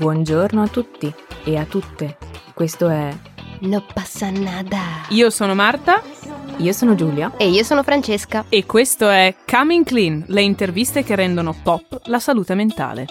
Buongiorno a tutti e a tutte. Questo è No passa nada. Io sono Marta Io sono Giulia. E io sono Francesca. e questo è Coming Clean, le interviste che rendono pop la salute mentale.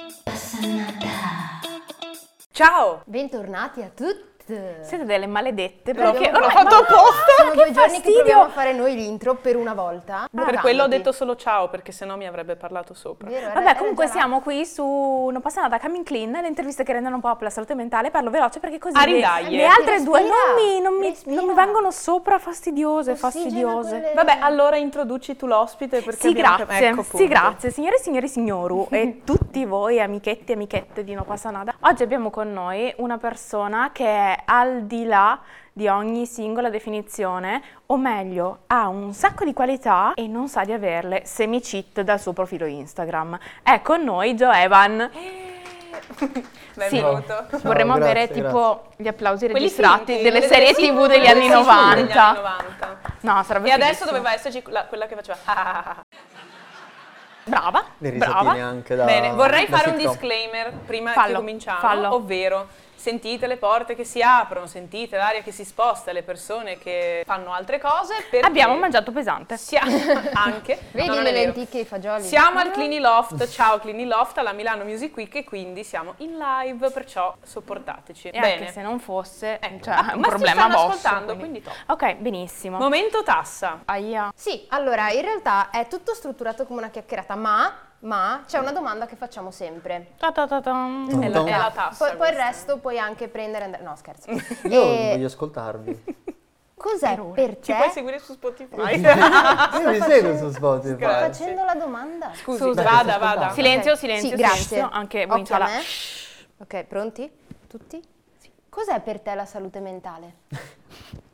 Ciao! Bentornati a tutti. Siete delle maledette L'ho perché l'ho fatto apposta. Sono due che giorni che fastidio. proviamo a fare noi l'intro per una volta. Per quello ho detto solo ciao, perché sennò mi avrebbe parlato sopra. Vero, Vabbè, comunque già là. siamo qui su Non passa nada, Coming Clean, le interviste che rendono pop la salute mentale. Parlo veloce perché così le, ridaglie. le altre Respira, due non mi, non, mi, non mi vengono sopra fastidiose, fastidiose. Vabbè, allora introduci tu l'ospite perché Sì, abbiamo- grazie, ecco, sì, grazie, signore e signori signoru e tutti voi amichetti e amichette di No Passa Nada. Oggi abbiamo con noi una persona che è al di là di ogni singola definizione, o meglio, ha un sacco di qualità e non sa di averle semi-cheat dal suo profilo Instagram. È con noi Joe Evan. Benvenuto. Vorremmo grazie, avere tipo gli applausi Quelli registrati finti, delle serie sì, tv degli anni sì, sì, 90. degli anni 90. No, sarebbe E adesso doveva esserci la- quella che faceva. Brava, Le brava. anche da Bene, vorrei da fare un sitcom. disclaimer prima Fallo, che cominciamo, fallo. ovvero sentite le porte che si aprono, sentite l'aria che si sposta, le persone che fanno altre cose Abbiamo mangiato pesante. siamo anche Vedi no, le lenticchie e i fagioli? Siamo al Clini Loft, ciao Clini Loft alla Milano Music Week e quindi siamo in live, perciò sopportateci. E Bene. anche se non fosse, Ecco, cioè, è un ma problema stanno vostro. ascoltando, quindi top. Ok, benissimo. Momento tassa. Aia. Sì, allora in realtà è tutto strutturato come una chiacchierata, ma, ma c'è una domanda che facciamo sempre. Ta ta ta. È la, è la tassa. Poi, poi il resto puoi anche prendere andare... No, scherzo. Io E voglio ascoltarvi. cos'è Errore. per Ci puoi te? seguire su Spotify. Io mi seguo su Spotify. Sto facendo la domanda. Scusi, Scusa, vada, vada. Silenzio, Ok. silenzio, Sì, grazie. silenzio. Anche voi in Occhio sala. Ok, pronti? Tutti? Cos'è per te la salute mentale?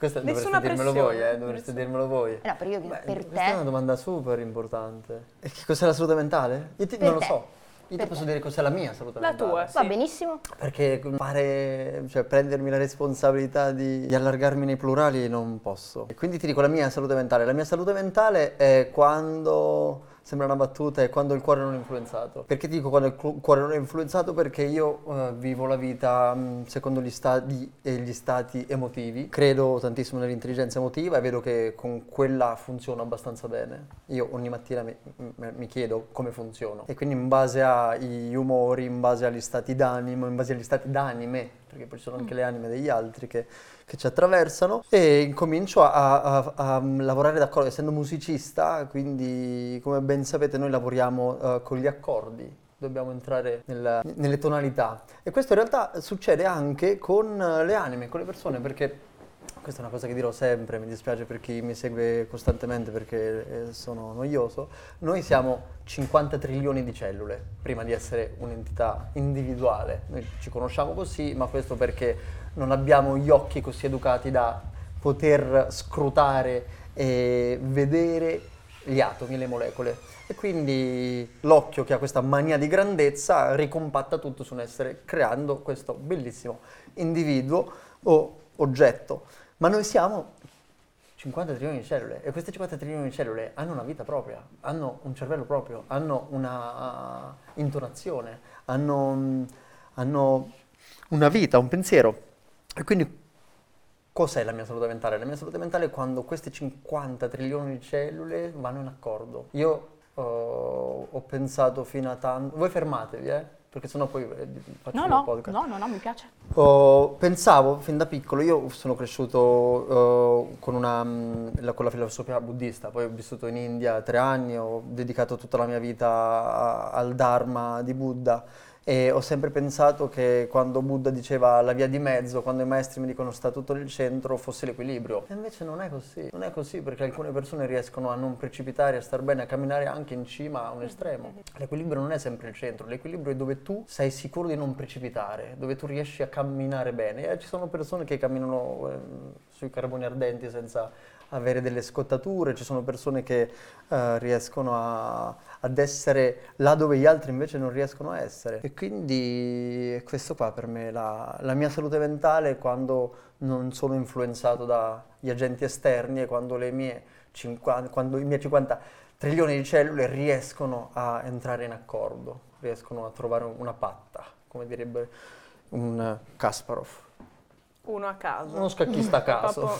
Questo Nessuna dovreste dirmelo pressione. voi, eh, dovreste dirmelo voi. Eh no, però io Beh, per questa è una te. domanda super importante. E che cos'è la salute mentale? Io ti- Per non lo te. so. Io Per ti posso te. dire cos'è la mia salute La mentale. tua, Va sì. benissimo. Perché fare, cioè prendermi la responsabilità di, di allargarmi nei plurali non posso. E quindi ti dico la mia salute mentale. La mia salute mentale è quando, sembra una battuta, è quando il cuore non è influenzato. Perché dico quando il cu- cuore non è influenzato? Perché io eh, vivo la vita mh, secondo gli stati e gli stati emotivi. Credo tantissimo nell'intelligenza emotiva e vedo che con quella funziono abbastanza bene. Io ogni mattina mi, mi- mi chiedo come funziono. E quindi in base agli umori, in base agli stati d'animo, in base agli stati d'anime, perché poi ci sono anche le anime degli altri che, che ci attraversano, e incomincio a, a- a lavorare d'accordo, essendo musicista, quindi come ben sapete noi lavoriamo eh, con gli accordi. Dobbiamo entrare nella- nelle tonalità e questo in realtà succede anche con le anime, con le persone, perché questa è una cosa che dirò sempre, mi dispiace per chi mi segue costantemente perché eh, sono noioso. Noi siamo 50 trilioni di cellule prima di essere un'entità individuale. Noi ci conosciamo così, ma questo perché non abbiamo gli occhi così educati da poter scrutare e vedere gli atomi le molecole. E quindi l'occhio che ha questa mania di grandezza ricompatta tutto su un essere creando questo bellissimo individuo o oggetto. Ma noi siamo 50 trilioni di cellule e queste 50 trilioni di cellule hanno una vita propria, hanno un cervello proprio, hanno una uh, intonazione, hanno, mm, hanno una vita, un pensiero. E quindi cos'è la mia salute mentale? La mia salute mentale è quando queste 50 trilioni di cellule vanno in accordo. Io uh, ho pensato fino a tanto... Voi fermatevi, eh? Perché sennò poi eh, faccio No, no, podcast. no, no, no, mi piace. Oh, pensavo fin da piccolo, io sono cresciuto eh, con, una, mm, la, con la filosofia buddista, poi ho vissuto in India tre anni, ho dedicato tutta la mia vita a- al Dharma di Buddha e ho sempre pensato che quando Buddha diceva la via di mezzo, quando i maestri mi dicono sta tutto nel centro, fosse l'equilibrio. E invece non è così, non è così perché alcune persone riescono a non precipitare, a star bene, a camminare anche in cima a un estremo. L'equilibrio non è sempre il centro, l'equilibrio è dove tu sei sicuro di non precipitare, dove tu riesci a camminare bene. E ci sono persone che camminano ehm, sui carboni ardenti senza avere delle scottature, ci sono persone che eh, riescono a- ad essere là dove gli altri invece non riescono a essere. E quindi è questo qua per me la, la mia salute mentale quando non sono influenzato dagli agenti esterni e quando, le mie 50, quando i miei 50 trilioni di cellule riescono a entrare in accordo, riescono a trovare una patta come direbbe un Kasparov, Uno a caso. uno scacchista a caso.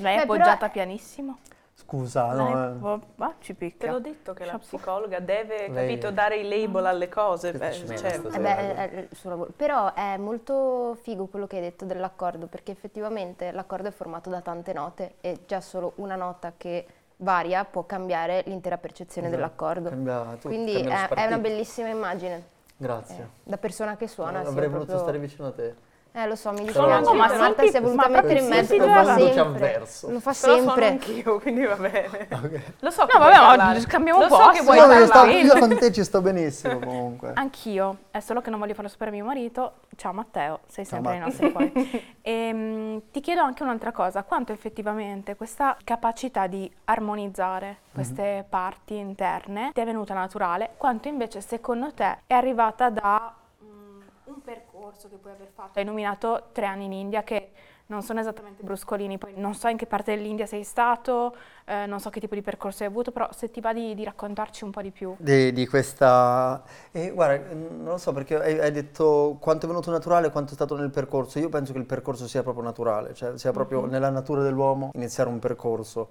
Lei è Beh, però appoggiata pianissimo. Scusa, Lei- no, eh. oh, ah, ci Te picchia. l'ho detto che la Chapeau. psicologa deve, Lei- capito, dare i label alle cose. Che beh, faccio cioè, Eh beh, è il suo lavoro. Però è molto figo quello che hai detto dell'accordo, perché effettivamente l'accordo è formato da tante note e già solo una nota che varia può cambiare l'intera percezione Esatto, dell'accordo. cambia tutto, Quindi cambia lo è, è una bellissima immagine. Grazie. Eh, da persona che suona. sì, Avrei voluto proprio- stare vicino a te. Eh, lo so, mi dispiace. No, ma Marta si è voluta mettere in mezzo. Lo fa sempre. Lo fa sempre. anch'io, quindi va bene. Ok. Lo so che No, vabbè, ma cambiamo Lo so posto. che vuoi No, io, sto- io con te ci sto benissimo comunque. Anch'io, è solo che non voglio farlo sapere a mio marito. Ciao Matteo, sei Ciao, sempre nei nostri cuori. Ehm, ti chiedo anche un'altra cosa, quanto effettivamente questa capacità di armonizzare queste parti interne ti è venuta naturale, quanto invece secondo te è arrivata da mm, un percorso che puoi aver fatto. Hai nominato tre anni in India che non sono esattamente bruscolini, poi non so in che parte dell'India sei stato, eh, non so che tipo di percorso hai avuto, però se ti va di, di raccontarci un po' di più. Di, di questa... E guarda, non lo so perché hai, hai detto quanto è venuto naturale, quanto è stato nel percorso. Io penso che il percorso sia proprio naturale, cioè sia proprio nella natura dell'uomo iniziare un percorso.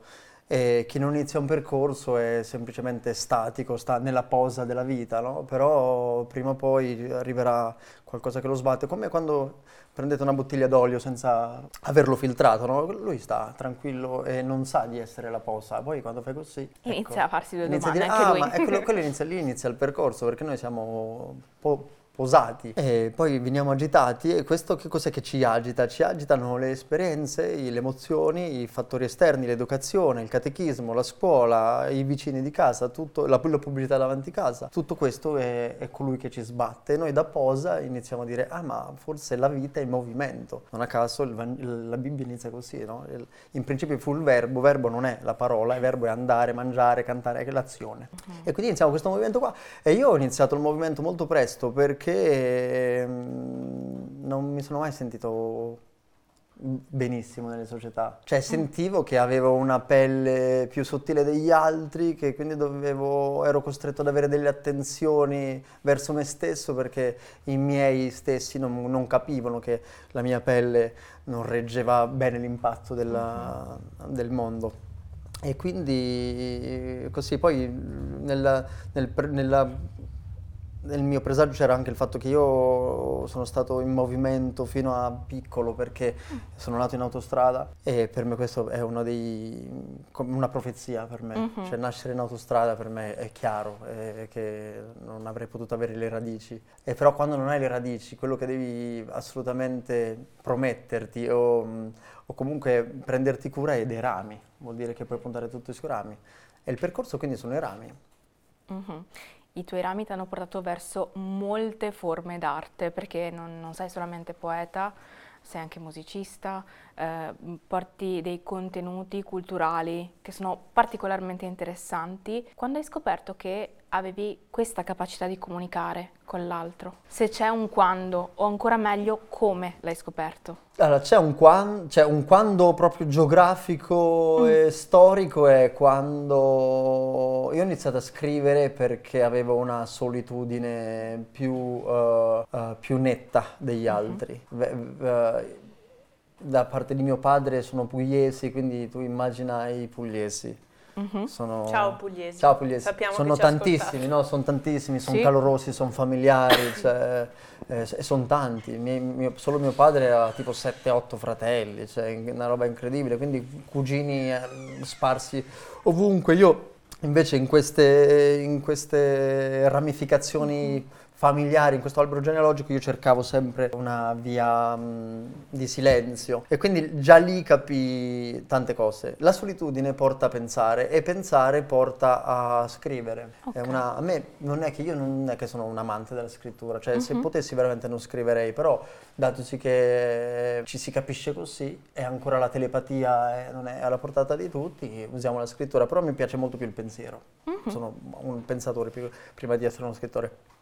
E chi non inizia un percorso è semplicemente statico, sta nella posa della vita, no? Però prima o poi arriverà qualcosa che lo sbatte, come quando prendete una bottiglia d'olio senza averlo filtrato, no? Lui sta tranquillo e non sa di essere la posa, poi quando fai così... Inizia ecco, a farsi due inizia a domande, dire, ah, lui." ma quello, quello inizia, lì inizia il percorso perché noi siamo po- posati e poi veniamo agitati e questo che cos'è che ci agita? Ci agitano le esperienze, le emozioni, i fattori esterni, l'educazione, il catechismo, la scuola, i vicini di casa, tutto, la, la pubblicità davanti a casa. Tutto questo è, è colui che ci sbatte e noi da posa iniziamo a dire ah ma forse la vita è in movimento. Non a caso il la Bibbia inizia così, no? Il- in principio fu il verbo, verbo non è la parola, il verbo è andare, mangiare, cantare, è l'azione. E quindi iniziamo questo movimento qua. E io ho iniziato il movimento molto presto perché mm, non mi sono mai sentito benissimo nelle società. Cioè sentivo che avevo una pelle più sottile degli altri, che quindi dovevo, ero costretto ad avere delle attenzioni verso me stesso perché i miei stessi non, non capivano che la mia pelle non reggeva bene l'impatto della- del mondo. E quindi così, poi nella- nel, nella- nel mio presagio c'era anche il fatto che io sono stato in movimento fino a piccolo perché sono nato in autostrada e per me questo è uno dei, una profezia per me, cioè nascere in autostrada per me è chiaro eh, che non avrei potuto avere le radici. E però quando non hai le radici quello che devi assolutamente prometterti o, o comunque prenderti cura è dei rami, vuol dire che puoi puntare tutto sui rami. E il percorso quindi sono i rami. Mhm. I tuoi rami ti hanno portato verso molte forme d'arte, perché non, non sei solamente poeta, sei anche musicista, eh, porti dei contenuti culturali che sono particolarmente interessanti. Quando hai scoperto che avevi questa capacità di comunicare con l'altro, se c'è un quando, o ancora meglio come l'hai scoperto? Allora, c'è un, quan- c'è un quando proprio geografico e storico è quando io ho iniziato a scrivere perché avevo una solitudine più, eh, eh, più netta degli altri. Ve- ve- da parte di mio padre sono pugliesi, quindi tu immagina i pugliesi. Sono- Ciao, pugliesi. Ciao pugliesi. Sappiamo sono tantissimi, no? Sono tantissimi, sono Sì. calorosi, sono familiari, cioè, eh, sono tanti. Mie- mio- solo mio padre ha tipo 7-8 fratelli, cioè una roba incredibile, quindi cugini eh, sparsi ovunque. Io invece in queste, in queste ramificazioni familiari, in questo albero genealogico, io cercavo sempre una via mh, di silenzio e quindi già lì capii tante cose. La solitudine porta a pensare e pensare porta a scrivere. È una- a me non è che io non è che sono un amante della scrittura, cioè se potessi veramente non scriverei, però datosi che ci si capisce così e ancora la telepatia è- non è alla portata di tutti, usiamo la scrittura, però mi piace molto più il pensiero. Sono un pensatore più- prima di essere uno scrittore.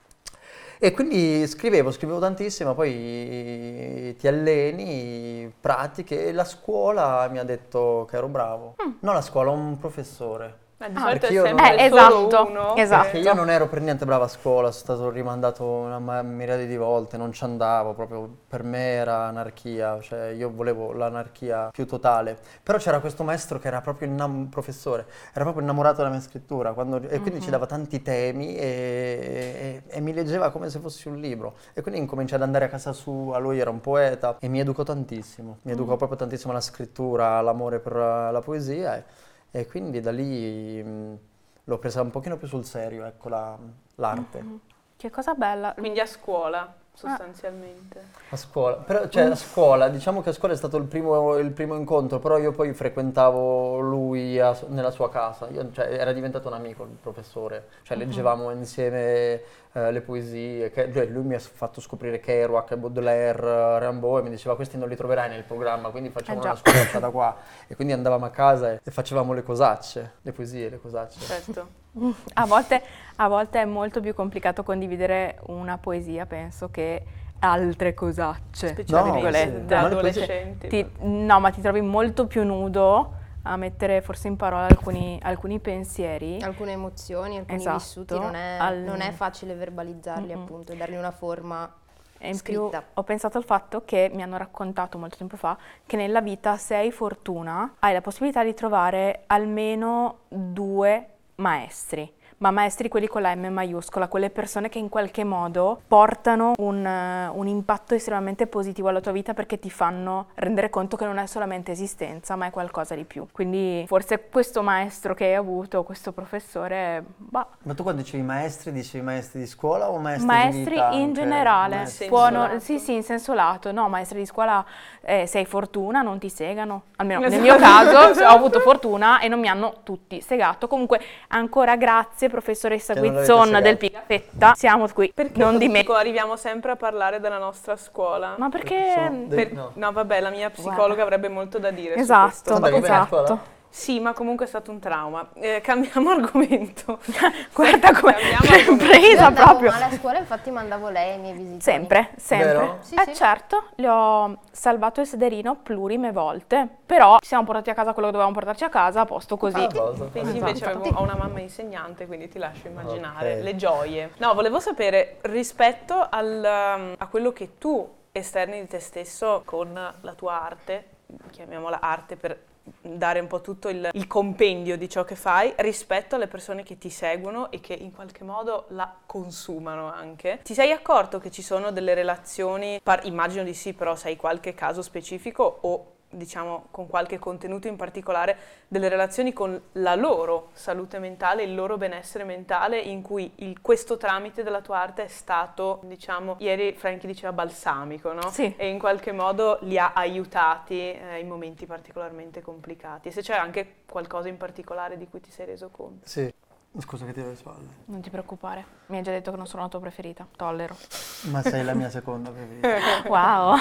E quindi scrivevo, scrivevo tantissimo, poi ti alleni, pratiche e la scuola mi ha detto che ero bravo. No, la scuola, un professore. Ma di Ah, solito perché è io sempre non- Eh, solo esatto, uno. esatto. Perché io non ero per niente bravo a scuola, sono stato rimandato una miriade di volte, non ci andavo, proprio per me era anarchia, cioè io volevo l'anarchia più totale. Però c'era questo maestro che era proprio innam- professore, era proprio innamorato della mia scrittura quando- e quindi ci dava tanti temi e, e- e mi leggeva come se fossi un libro. E quindi incominciai ad andare a casa sua, lui era un poeta e mi educò tantissimo, mi educò proprio tantissimo alla scrittura, all'amore per la, la poesia e, e quindi da lì... mh, l'ho presa un pochino più sul serio, ecco, la- l'arte. Che cosa bella. Quindi a scuola, sostanzialmente. A scuola, però, cioè a scuola, diciamo che a scuola è stato il primo, il primo incontro, però io poi frequentavo lui a- nella sua casa, Io- cioè, era diventato un amico il professore, cioè leggevamo insieme eh, le poesie, che- lui, lui mi ha fatto scoprire Kerouac, Baudelaire, Rimbaud e mi diceva questi non li troverai nel programma, quindi facciamo Eh una scuola da qua. E quindi andavamo a casa e, e facevamo le cosacce, le poesie, le cosacce. Certo. A volte, a volte è molto più complicato condividere una poesia, penso, che altre cosacce. Specialmente No, virgolette. sì. adolescenti. Ti- no, ma ti trovi molto più nudo a mettere forse in parola alcuni, alcuni pensieri. Alcune emozioni, alcuni Esatto, vissuti, non è, al- non è facile verbalizzarli Mm-mm. appunto e dargli una forma E in più scritta. ho pensato al fatto che mi hanno raccontato molto tempo fa che nella vita, se hai fortuna, hai la possibilità di trovare almeno due maestri. Ma maestri quelli con la M maiuscola, quelle persone che in qualche modo portano un, eh, un impatto estremamente positivo alla tua vita perché ti fanno rendere conto che non è solamente esistenza, ma è qualcosa di più. Quindi forse questo maestro che hai avuto, questo professore, bah, Ma tu quando dicevi maestri, dicevi maestri di scuola o maestri, di Maestri vita in generale, Maestri- lato. sì sì in senso lato, no maestri di scuola eh, se hai fortuna non ti segano, almeno nel Esatto. mio caso ho avuto fortuna e non mi hanno tutti segato, comunque ancora grazie professoressa Che l'avete Guizzon del Pigafetta, siamo qui, Perché non di me. arriviamo sempre a parlare della nostra scuola. Ma perché... Per- no. no. vabbè, la mia psicologa Guarda. avrebbe molto da dire su Esatto, esatto. Sì, ma comunque è stato un trauma. Eh, cambiamo argomento. Guarda come. Io presa proprio. male a scuola, infatti mandavo lei ai miei visitini. Sempre, sempre. Vero? Sì, eh sì. certo, le ho salvato il sederino plurime volte, però ci siamo portati a casa quello che dovevamo portarci a casa, a posto così. Ah, cosa? Sì, sì, Esatto. invece avevo, ho una mamma insegnante, quindi ti lascio immaginare Ok. le gioie. No, volevo sapere rispetto al, um, a quello che tu esterni di te stesso con la tua arte, chiamiamola arte per dare un po' tutto il, il compendio di ciò che fai rispetto alle persone che ti seguono e che in qualche modo la consumano anche. Ti sei accorto che ci sono delle relazioni, par- immagino di sì, però sai qualche caso specifico o diciamo con qualche contenuto in particolare delle relazioni con la loro salute mentale, il loro benessere mentale in cui il- questo tramite della tua arte è stato, diciamo, ieri Frankie diceva balsamico, no? Sì. E in qualche modo li ha aiutati eh, in momenti particolarmente complicati. E se c'è anche qualcosa in particolare di cui ti sei reso conto. Sì. Scusa che ti do le spalle. Non ti preoccupare, mi hai già detto che non sono la tua preferita, tollero. Ma sei la mia seconda preferita. Wow,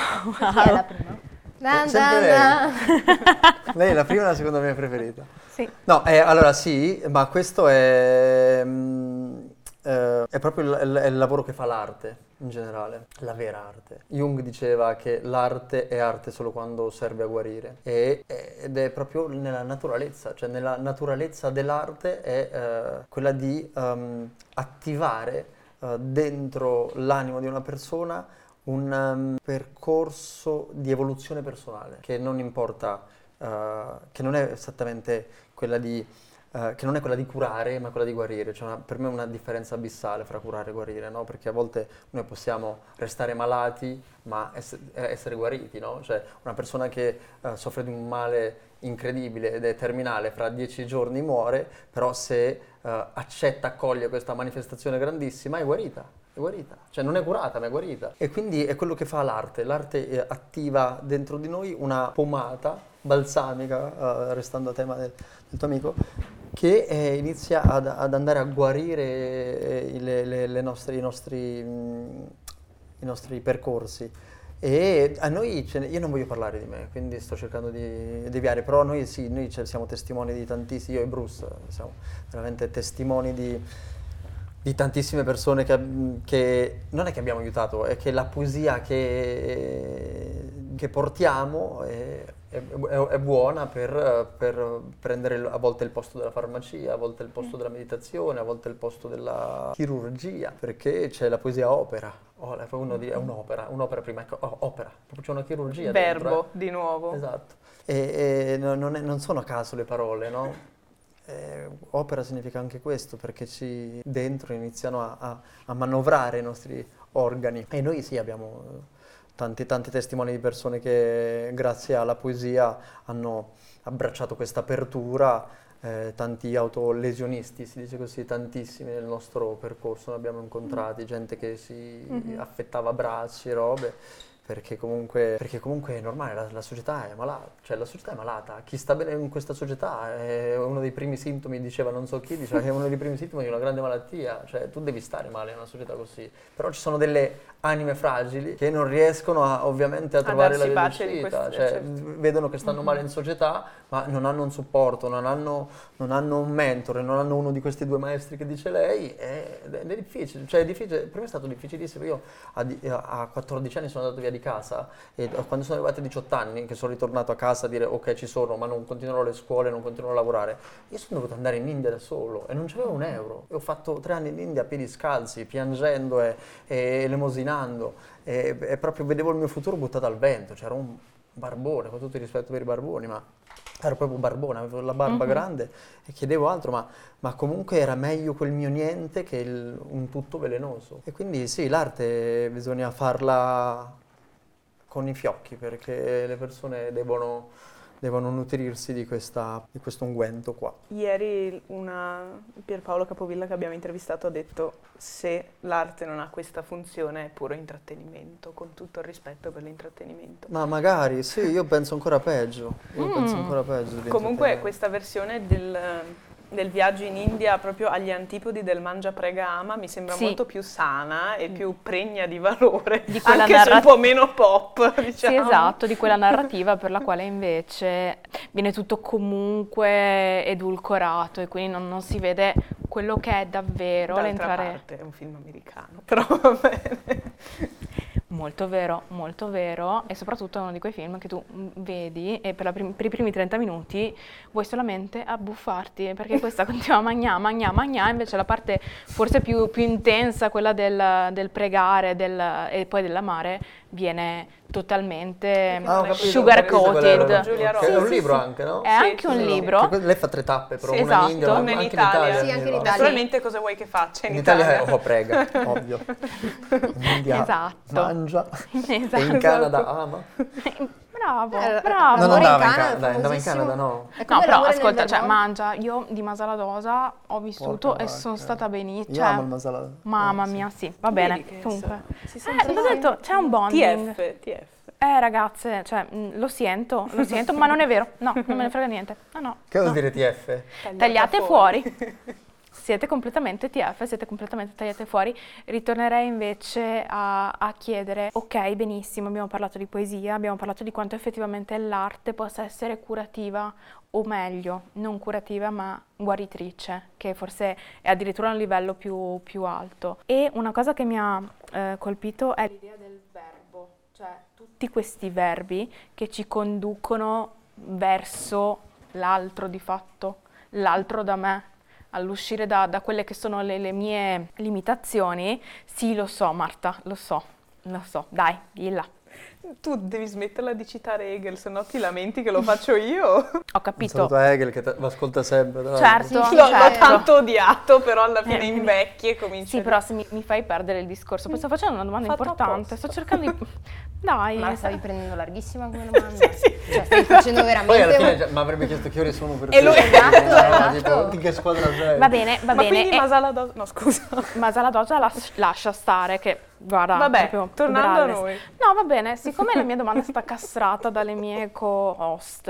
Chi è la prima? Sempre na, na. Lei è la prima e la seconda mia preferita. Sì. No, eh, allora sì, ma questo è, mm, eh, è proprio il, il- il lavoro che fa l'arte in generale, la vera arte. Jung diceva che l'arte è arte solo quando serve a guarire e- ed è proprio nella naturalezza, cioè nella naturalezza dell'arte è eh, quella di ehm, attivare eh, dentro l'animo di una persona un um, percorso di evoluzione personale che non importa, uh, che non è esattamente quella di, uh, che non è quella di curare, ma quella di guarire. C'è una- per me una differenza abissale fra curare e guarire, no? Perché a volte noi possiamo restare malati, ma ess- eh, essere guariti, no? Cioè una persona che uh, soffre di un male incredibile ed è terminale, fra dieci giorni muore, però se uh, accetta, accoglie questa manifestazione grandissima, è guarita è guarita, cioè non è curata ma è guarita. E quindi è quello che fa l'arte, l'arte eh, attiva dentro di noi una pomata balsamica, eh, restando a tema del, del tuo amico, che eh, inizia ad, ad andare a guarire le- le- le nostre- i, nostri, mm, i nostri percorsi. E a noi, ne- io non voglio parlare di me, quindi sto cercando di deviare, però noi sì, noi siamo testimoni di tantissimi, io e Bruce eh, siamo veramente testimoni di, di tantissime persone che, che non è che abbiamo aiutato, è che la poesia che che portiamo è, è- è- buona per, per prendere a volte il posto della farmacia, a volte il posto della meditazione, a volte il posto della chirurgia, perché c'è la poesia opera. Oh, uno di- è un'opera, un'opera prima, ecco, oh, opera, c'è una chirurgia dentro, Verbo, eh. di nuovo. Esatto. E, e no- non, è- non sono a caso le parole, no? Eh, opera significa anche questo, perché ci dentro iniziano a, a- a manovrare i nostri organi. E noi sì, abbiamo tanti, tanti testimoni di persone che grazie alla poesia hanno abbracciato questa apertura. eh, tanti autolesionisti, si dice così, tantissimi nel nostro percorso. Ne abbiamo incontrati, gente che si affettava bracci, robe, perché comunque, perché comunque è normale, la, la società è malata, cioè la società è malata, chi sta bene in questa società è uno dei primi sintomi, diceva non so chi, diceva che è uno dei primi sintomi di una grande malattia, cioè tu devi stare male in una società così, però ci sono delle anime fragili che non riescono a, ovviamente a trovare la via d'uscita, cioè certo. vedono che stanno male in società ma non hanno un supporto, non hanno, non hanno un mentore, non hanno uno di questi due maestri che dice lei, è- ed è difficile, cioè è difficile, per me è stato difficilissimo, io a, a 14 anni sono andato via di casa e quando sono arrivati a 18 anni che sono ritornato a casa a dire ok ci sono ma non continuerò le scuole, non continuerò a lavorare, io sono dovuto andare in India da solo e non c'avevo un euro. E ho fatto tre anni in India a piedi scalzi, piangendo e, e elemosinando. E, e proprio vedevo il mio futuro buttato al vento, c'era un barbone, con tutto il rispetto per i barboni, ma ero proprio barbone, avevo la barba grande e chiedevo altro, ma, ma comunque era meglio quel mio niente che il- un tutto velenoso. E quindi sì, l'arte bisogna farla con i fiocchi perché le persone devono, devono nutrirsi di, questa, di questo unguento qua. Ieri una Pierpaolo Capovilla che abbiamo intervistato ha detto se l'arte non ha questa funzione è puro intrattenimento, con tutto il rispetto per l'intrattenimento. Ma magari, sì, io penso ancora peggio. Io penso Mm. ancora peggio. Comunque questa versione del, del viaggio in India proprio agli antipodi del mangia prega ama mi sembra Sì. molto più sana e più pregna di valore, Di anche se un narrat- po' meno pop, diciamo. Sì, esatto, di quella narrativa per la quale invece viene tutto comunque edulcorato e quindi non, non si vede quello che è davvero D'altra l'entrare. parte è un film americano, però va bene. Molto vero, molto vero. E soprattutto è uno di quei film che tu mm, vedi e per, prim- per i primi 30 minuti vuoi solamente abbuffarti perché questa continua a magnà, magnà, magnà, invece la parte forse più, più intensa, quella del, del pregare del- e poi dell'amare, viene totalmente Ah, sugar coated. Roberts. È un Sì, libro sì. anche, no? È Sì, anche un sì, sì. libro. Lei fa tre tappe, però Sì, una in esatto. India, una in anche Italia. in Italia. Sì, anche in? Italia. Naturalmente cosa vuoi che faccia in, In Italia Italia? è oh, prega, ovvio. In India Esatto. mangia e in Esatto. Canada ama. Bravo, Eh, bravo. Non andava in Canada andava in. Canada, no. No, però ascolta, cioè, mangia, io di Masala Dosa ho vissuto Porca e sono vacca. stata benissimo. Io amo il masala. Mamma Eh, sì. mia, sì, va bene. Vedi Comunque. so- Eh, l'ho detto, c'è un bonding. TF, TF. Eh, ragazze, cioè, mh, lo sento, lo sento, ma non è vero. No, non me ne frega niente. No, no. Che vuol no. dire TF? Tagliate fuori. Siete completamente TF, siete completamente tagliate fuori. Ritornerei invece a, a chiedere, ok, benissimo, abbiamo parlato di poesia, abbiamo parlato di quanto effettivamente l'arte possa essere curativa, o meglio, non curativa ma guaritrice, che forse è addirittura un livello più, più alto. E una cosa che mi ha eh, colpito è l'idea del verbo, cioè tutti questi verbi che ci conducono verso l'altro di fatto, l'altro da me all'uscire da, da quelle che sono le, le mie limitazioni, sì, lo so, Marta, lo so, lo so, dai, dilla. Tu devi smetterla di citare Hegel, se no ti lamenti che lo faccio io. Ho Un capito. saluto a Hegel che lo ascolta sempre. l'altro. Certo, Sì, L'ho, l'ho certo. tanto odiato, però alla fine Eh, invecchi e cominci Sì, a- però se mi, mi fai perdere il discorso, poi sto facendo una domanda Fatto importante, sto cercando di... Dai, Ma la stavi prendendo larghissima come domanda? Cioè, stai facendo Poi alla veramente... fine un- già- mi avrebbe chiesto che ore sono per E lui- te. Esatto, No, esatto. tipo, di che squadra sei? va bene, va Ma bene. quindi e- Masala Dosa... No, scusa. Masala Doja las- lascia stare che guarda Vabbè, tornando a brave. noi. no va bene siccome la mia domanda è stata castrata dalle mie co-host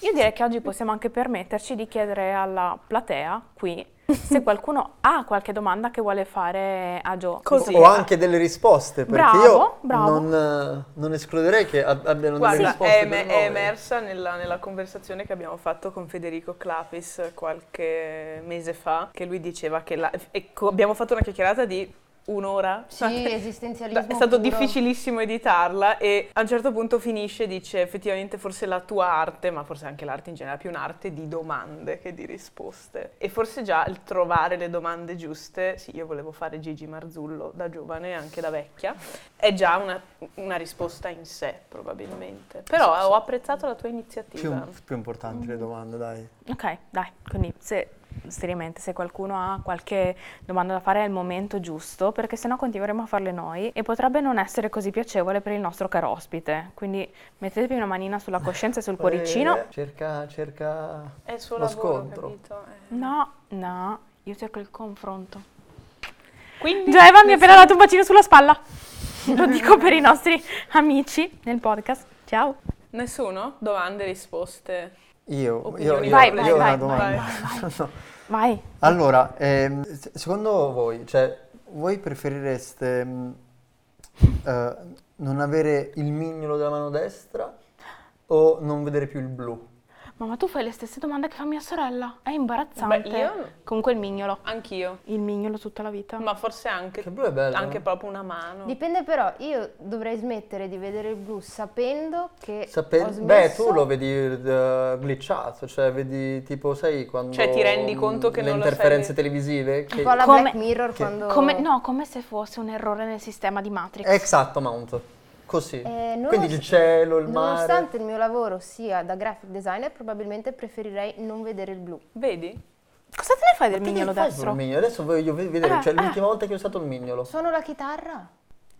io direi che oggi possiamo anche permetterci di chiedere alla platea qui se qualcuno ha qualche domanda che vuole fare a Gio Così. O anche delle risposte, perché Bravo, io bravo. Non, eh, non escluderei che ab- abbiano delle Guarda, risposte è, è emersa nella, nella conversazione che abbiamo fatto con Federico Clapis qualche mese fa, che lui diceva che la- e co- abbiamo fatto una chiacchierata di un'ora. Sì, esistenzialismo È stato puro. difficilissimo editarla e a un certo punto finisce e dice effettivamente forse la tua arte, ma forse anche l'arte in generale, è più un'arte di domande che di risposte. E forse già il trovare le domande giuste, sì, io volevo fare Gigi Marzullo da giovane e anche da vecchia, è già una, una risposta in sé probabilmente. Però ho apprezzato la tua Più, iniziativa. più importanti le domande, dai. Ok, dai, quindi se seriamente se qualcuno ha qualche domanda da fare è il momento giusto, perché sennò continueremo a farle noi e potrebbe non essere così piacevole per il nostro caro ospite. Quindi mettetevi una manina sulla coscienza e sul cuoricino. Eh, cerca, cerca È il suo lo lavoro, scontro. capito? Eh. No, no, io cerco il confronto. Quindi Già Eva mi ha appena dato un bacino sulla spalla. Lo dico per i nostri amici nel podcast. Ciao. Nessuno? Domande, risposte? Io, io, io, Vai, io vai, ho vai, una domanda. vai, No. Vai. Allora, ehm, se- secondo voi, cioè, voi preferireste mh, eh, non avere il mignolo della mano destra o non vedere più il blu? Mamma, tu fai le stesse domande che fa mia sorella. È imbarazzante. Beh, io- Comunque il mignolo. Anch'io. Il mignolo tutta la vita. Ma forse anche, Che blu è bello, anche no? proprio una mano. Dipende però, io dovrei smettere di vedere il blu sapendo che Sape- ho Beh, smesso... tu lo vedi eh, glitchato, cioè vedi tipo, sai, quando... Cioè, ti rendi conto che le non lo interferenze sai? televisive? Che... Un po' la Come- Black Mirror che- quando... Come, no, come se fosse un errore nel sistema di Matrix. Esatto, Mount. Così. Eh, Quindi il cielo, il mare... Nonostante il mio lavoro sia da graphic designer, probabilmente preferirei non vedere il blu. Vedi? Cosa te ne fai del mignolo destro? sul mignolo? Adesso voglio ve- vedere, Ah, cioè ah. l'ultima volta che ho usato il mignolo. Suono la chitarra.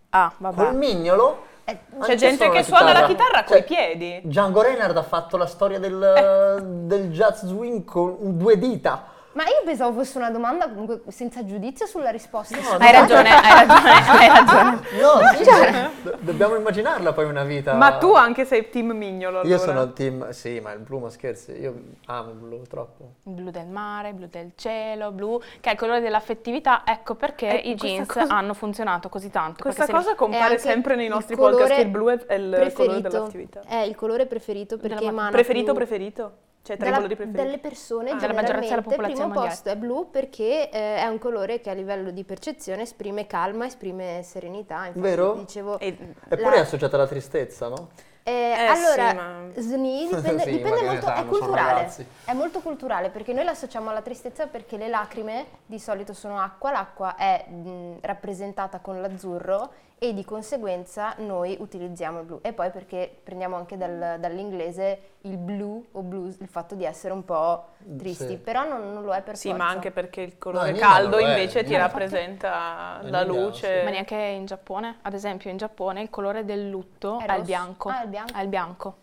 Ah, vabbè. Col mignolo? Eh, C'è gente che suona la chitarra coi piedi. Django Reinhardt ha fatto la storia del, del jazz swing con due dita. Ma io pensavo fosse una domanda comunque senza giudizio sulla risposta. No, Hai ragione, hai ragione, hai ragione. No, sì, sì, do- dobbiamo immaginarla poi una vita. Ma tu anche sei team mignolo allora. Io sono il team, sì, ma il blu, ma scherzi, io amo il blu troppo. Il blu del mare, blu del cielo, blu, che è il colore dell'affettività. Ecco perché Ecco, i jeans cosa- hanno funzionato così tanto. Questa cosa compare sempre nei il nostri podcast, il blu è il colore preferito. dell'attività. È il colore preferito perché Della- emana Preferito, più- preferito? Cioè tra i dalla- colori preferiti? delle persone Ah, della della generalmente popolazione primo mondiale. posto è blu perché eh, è un colore che a livello di percezione esprime calma, esprime serenità. Infatti Vero? Dicevo, E- Eppure La- è associata alla tristezza, no? Eh, Eh, allora, sì, ma- SNI dipende, Sì, dipende molto, è sanno, sono culturale, ragazzi. è molto culturale perché noi associamo alla tristezza perché le lacrime di solito sono acqua, l'acqua è mh, rappresentata con l'azzurro e di conseguenza noi utilizziamo il blu e poi perché prendiamo anche dal- dall'inglese il blue o blues, il fatto di essere un po' tristi, Sì. però non, non lo è per Sì, forza. ma anche perché il No, colore India caldo invece in ti rappresenta la luce. Ma neanche in Giappone, ad esempio in Giappone il colore del lutto È è, il bianco. Ah, è il bianco. È il bianco.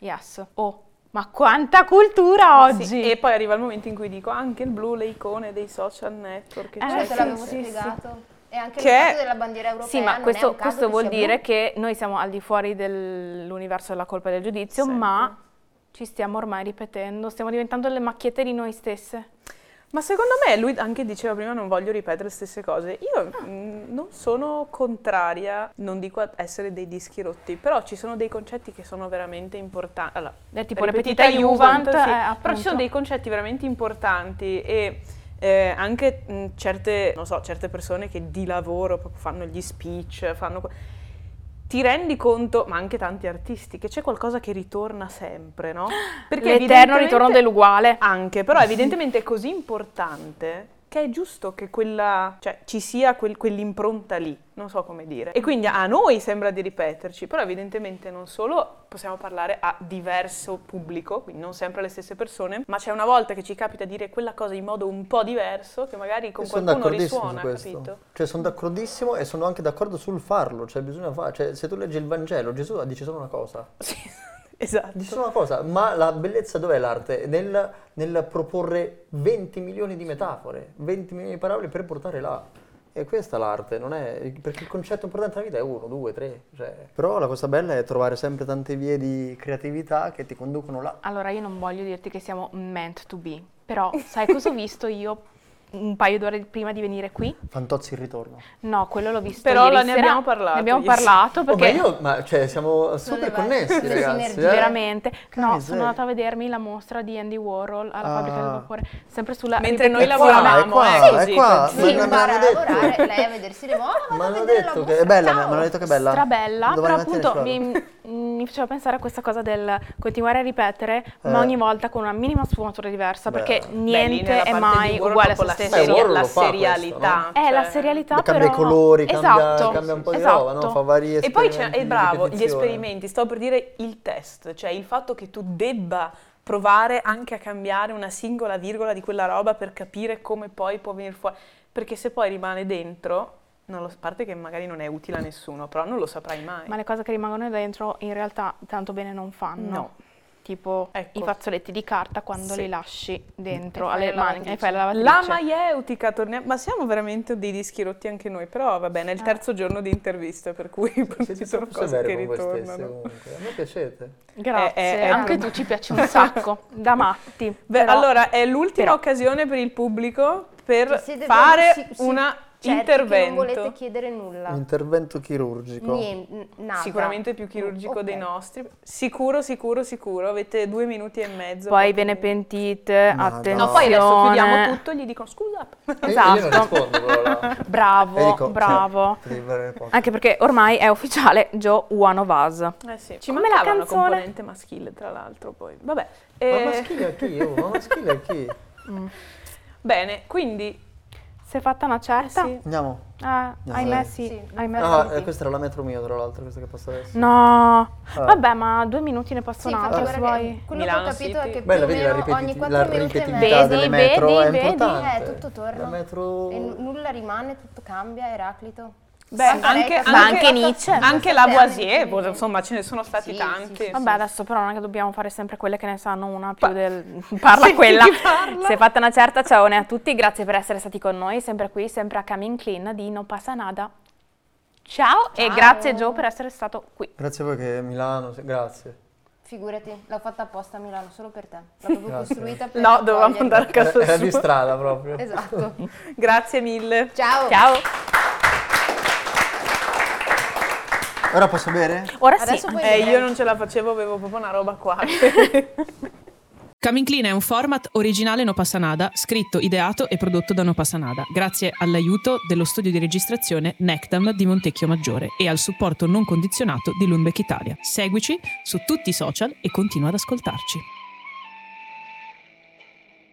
Yes. Oh, ma quanta cultura Sì, oggi! E poi arriva il momento in cui dico anche il blu, le icone dei social network, Eh, Cioè, te sì, l'avevo sì, spiegato. E anche Che- il fatto della bandiera europea Sì, ma non è questo, un caso questo vuol sia blu. dire che noi siamo al di fuori dell'universo della colpa e del giudizio, Sempre. ma ci stiamo ormai ripetendo, stiamo diventando le macchiette di noi stesse. Ma secondo me, lui anche diceva prima non voglio ripetere le stesse cose. Io Ah. mh, non sono contraria, non dico a essere dei dischi rotti, però ci sono dei concetti che sono veramente importanti. Allora, Eh, tipo ripetita ripetita Juvent, sì, eh, però ci sono dei concetti veramente importanti e eh, anche mh, certe, non so, certe persone che di lavoro proprio fanno gli speech, fanno... Ti rendi conto, ma anche tanti artisti, che c'è qualcosa che ritorna sempre, no? L'eterno evidentemente- ritorno dell'uguale. anche, però evidentemente è così importante che è giusto che quella, cioè, ci sia quel- quell'impronta lì, non so come dire. E quindi a noi sembra di ripeterci, però evidentemente non solo possiamo parlare a diverso pubblico, quindi non sempre le stesse persone, ma c'è una volta che ci capita dire quella cosa in modo un po' diverso che magari con sono qualcuno risuona, capito? Cioè, sono d'accordissimo e sono anche d'accordo sul farlo. Cioè, bisogna fare. Cioè, se tu leggi il Vangelo, Gesù dice solo una cosa. Sì, esatto. Dice una cosa, ma la bellezza dov'è l'arte? Nel, nel proporre 20 milioni di metafore, 20 milioni di parole per portare là. E questa è l'arte, non è. Perché il concetto importante della vita è uno, due, tre. Cioè. Però la cosa bella è trovare sempre tante vie di creatività che ti conducono là. Allora io non voglio dirti che siamo meant to be, però sai cosa ho visto io un paio d'ore prima di venire qui. Fantozzi il ritorno. No, quello l'ho visto Però ieri ne sera. abbiamo parlato Ne abbiamo ieri sera. parlato Oh, perché... ma io, ma cioè, siamo super connessi, ragazzi. eh. Veramente. No, miseria. sono andata a vedermi la mostra di Andy Warhol alla Ah. fabbrica del vapore, sempre sulla Mentre noi lavoravamo, è qua, eh, è qua. per- Si Ma- ma- l'hanno a detto. lavorare, lei a vedersi le moto, Mi vado a hanno detto che è bella, ciao. mi hanno detto che è bella. Strabella, Domani però appunto vado. mi, mi faceva pensare a questa cosa del continuare a ripetere, Eh. ma ogni volta con una minima sfumatura diversa, perché niente è mai uguale a se la stesso. Beh, seria- la fa questo, serialità. È la cioè- serialità, Cambia però... i colori, cambia, esatto, cambia un po' di esatto. roba, no? Fa vari E poi c'è, è di bravo, gli esperimenti, sto per dire il test, cioè il fatto che tu debba provare anche a cambiare una singola virgola di quella roba per capire come poi può venire fuori, perché se poi rimane dentro, non lo, a parte che magari non è utile a nessuno, però non lo saprai mai. Ma le cose che rimangono dentro in realtà tanto bene non fanno. No. Tipo Ecco. i fazzoletti di carta quando Sì. li lasci dentro alle la mani e fai la lavatrice. La maieutica, torniamo, ma siamo veramente dei dischi rotti anche noi, però va bene, è il terzo giorno di interviste, per cui Siete ci sono cose che stesse, ritornano. comunque. A me piacete. Grazie, È- è- è anche prob- tu ci piaci un sacco, da matti. Beh, però- allora è l'ultima però- occasione per il pubblico per fare si- si- una che intervento. non volete chiedere nulla. Un intervento chirurgico. Niente, nada. Sicuramente più chirurgico Ok. dei nostri. Sicuro, sicuro, sicuro. Avete due minuti e mezzo. Poi ve ne pentite, No, attenzione. No, poi adesso chiudiamo tutto e gli dicono scusa. E Esatto. Bravo, dico, bravo. cioè, poche. Anche perché ormai è ufficiale Joe One of Us. Eh sì, ci Come mancava la una canzone. componente maschile, tra l'altro, poi. Vabbè. Ma eh, maschile a chi? Oh, ma maschile a chi? Bene, quindi Si è fatta una certa? sì. Andiamo. Ah, No, ahimè dai. sì, Sì. ahimè Ah, sì. eh, questa era la metro mio, tra l'altro, questa che passa adesso. No, Ah. vabbè, ma due minuti ne Sì, infatti, un'altra, se guarda che vuoi. quello Milano che ho capito City. è che più Bella, o vedi la, meno ripeti- ogni la 4 minuti e ripetitività mezzo. Vedi, delle metro vedi, è vedi. importante. Eh, tutto torna. La metro... E n- nulla rimane, tutto cambia, Eraclito. Beh, Anche anche, Ma anche Nietzsche. Anche Lavoisier, boh, insomma, ce ne sono stati Sì, tanti. sì, sì, Vabbè, adesso però non è che dobbiamo fare sempre quelle che ne sanno una più Pa- del... Parla quella. parla. Si è fatta una certa ciaone a tutti, grazie per essere stati con noi, sempre qui, sempre a Coming Clean di Non Passa Nada. Ciao, e Ciao. grazie Joe per essere stato qui. Grazie a voi che Milano, se- grazie. Figurati, l'ho fatta apposta a Milano solo per te. L'ho proprio Grazie. costruita per No, dovevamo andare a casa Era, era di sua. strada proprio. Esatto. Grazie mille. Ciao. Ciao. Ora posso bere? Ora Adesso sì. Eh, bere. io non ce la facevo, avevo proprio una roba qua. Coming Clean è un format originale No Passa Nada, scritto, ideato e prodotto da No Passa Nada, grazie all'aiuto dello studio di registrazione Nectam di Montecchio Maggiore e al supporto non condizionato di Lundbeck Italia. Seguici su tutti i social e continua ad ascoltarci.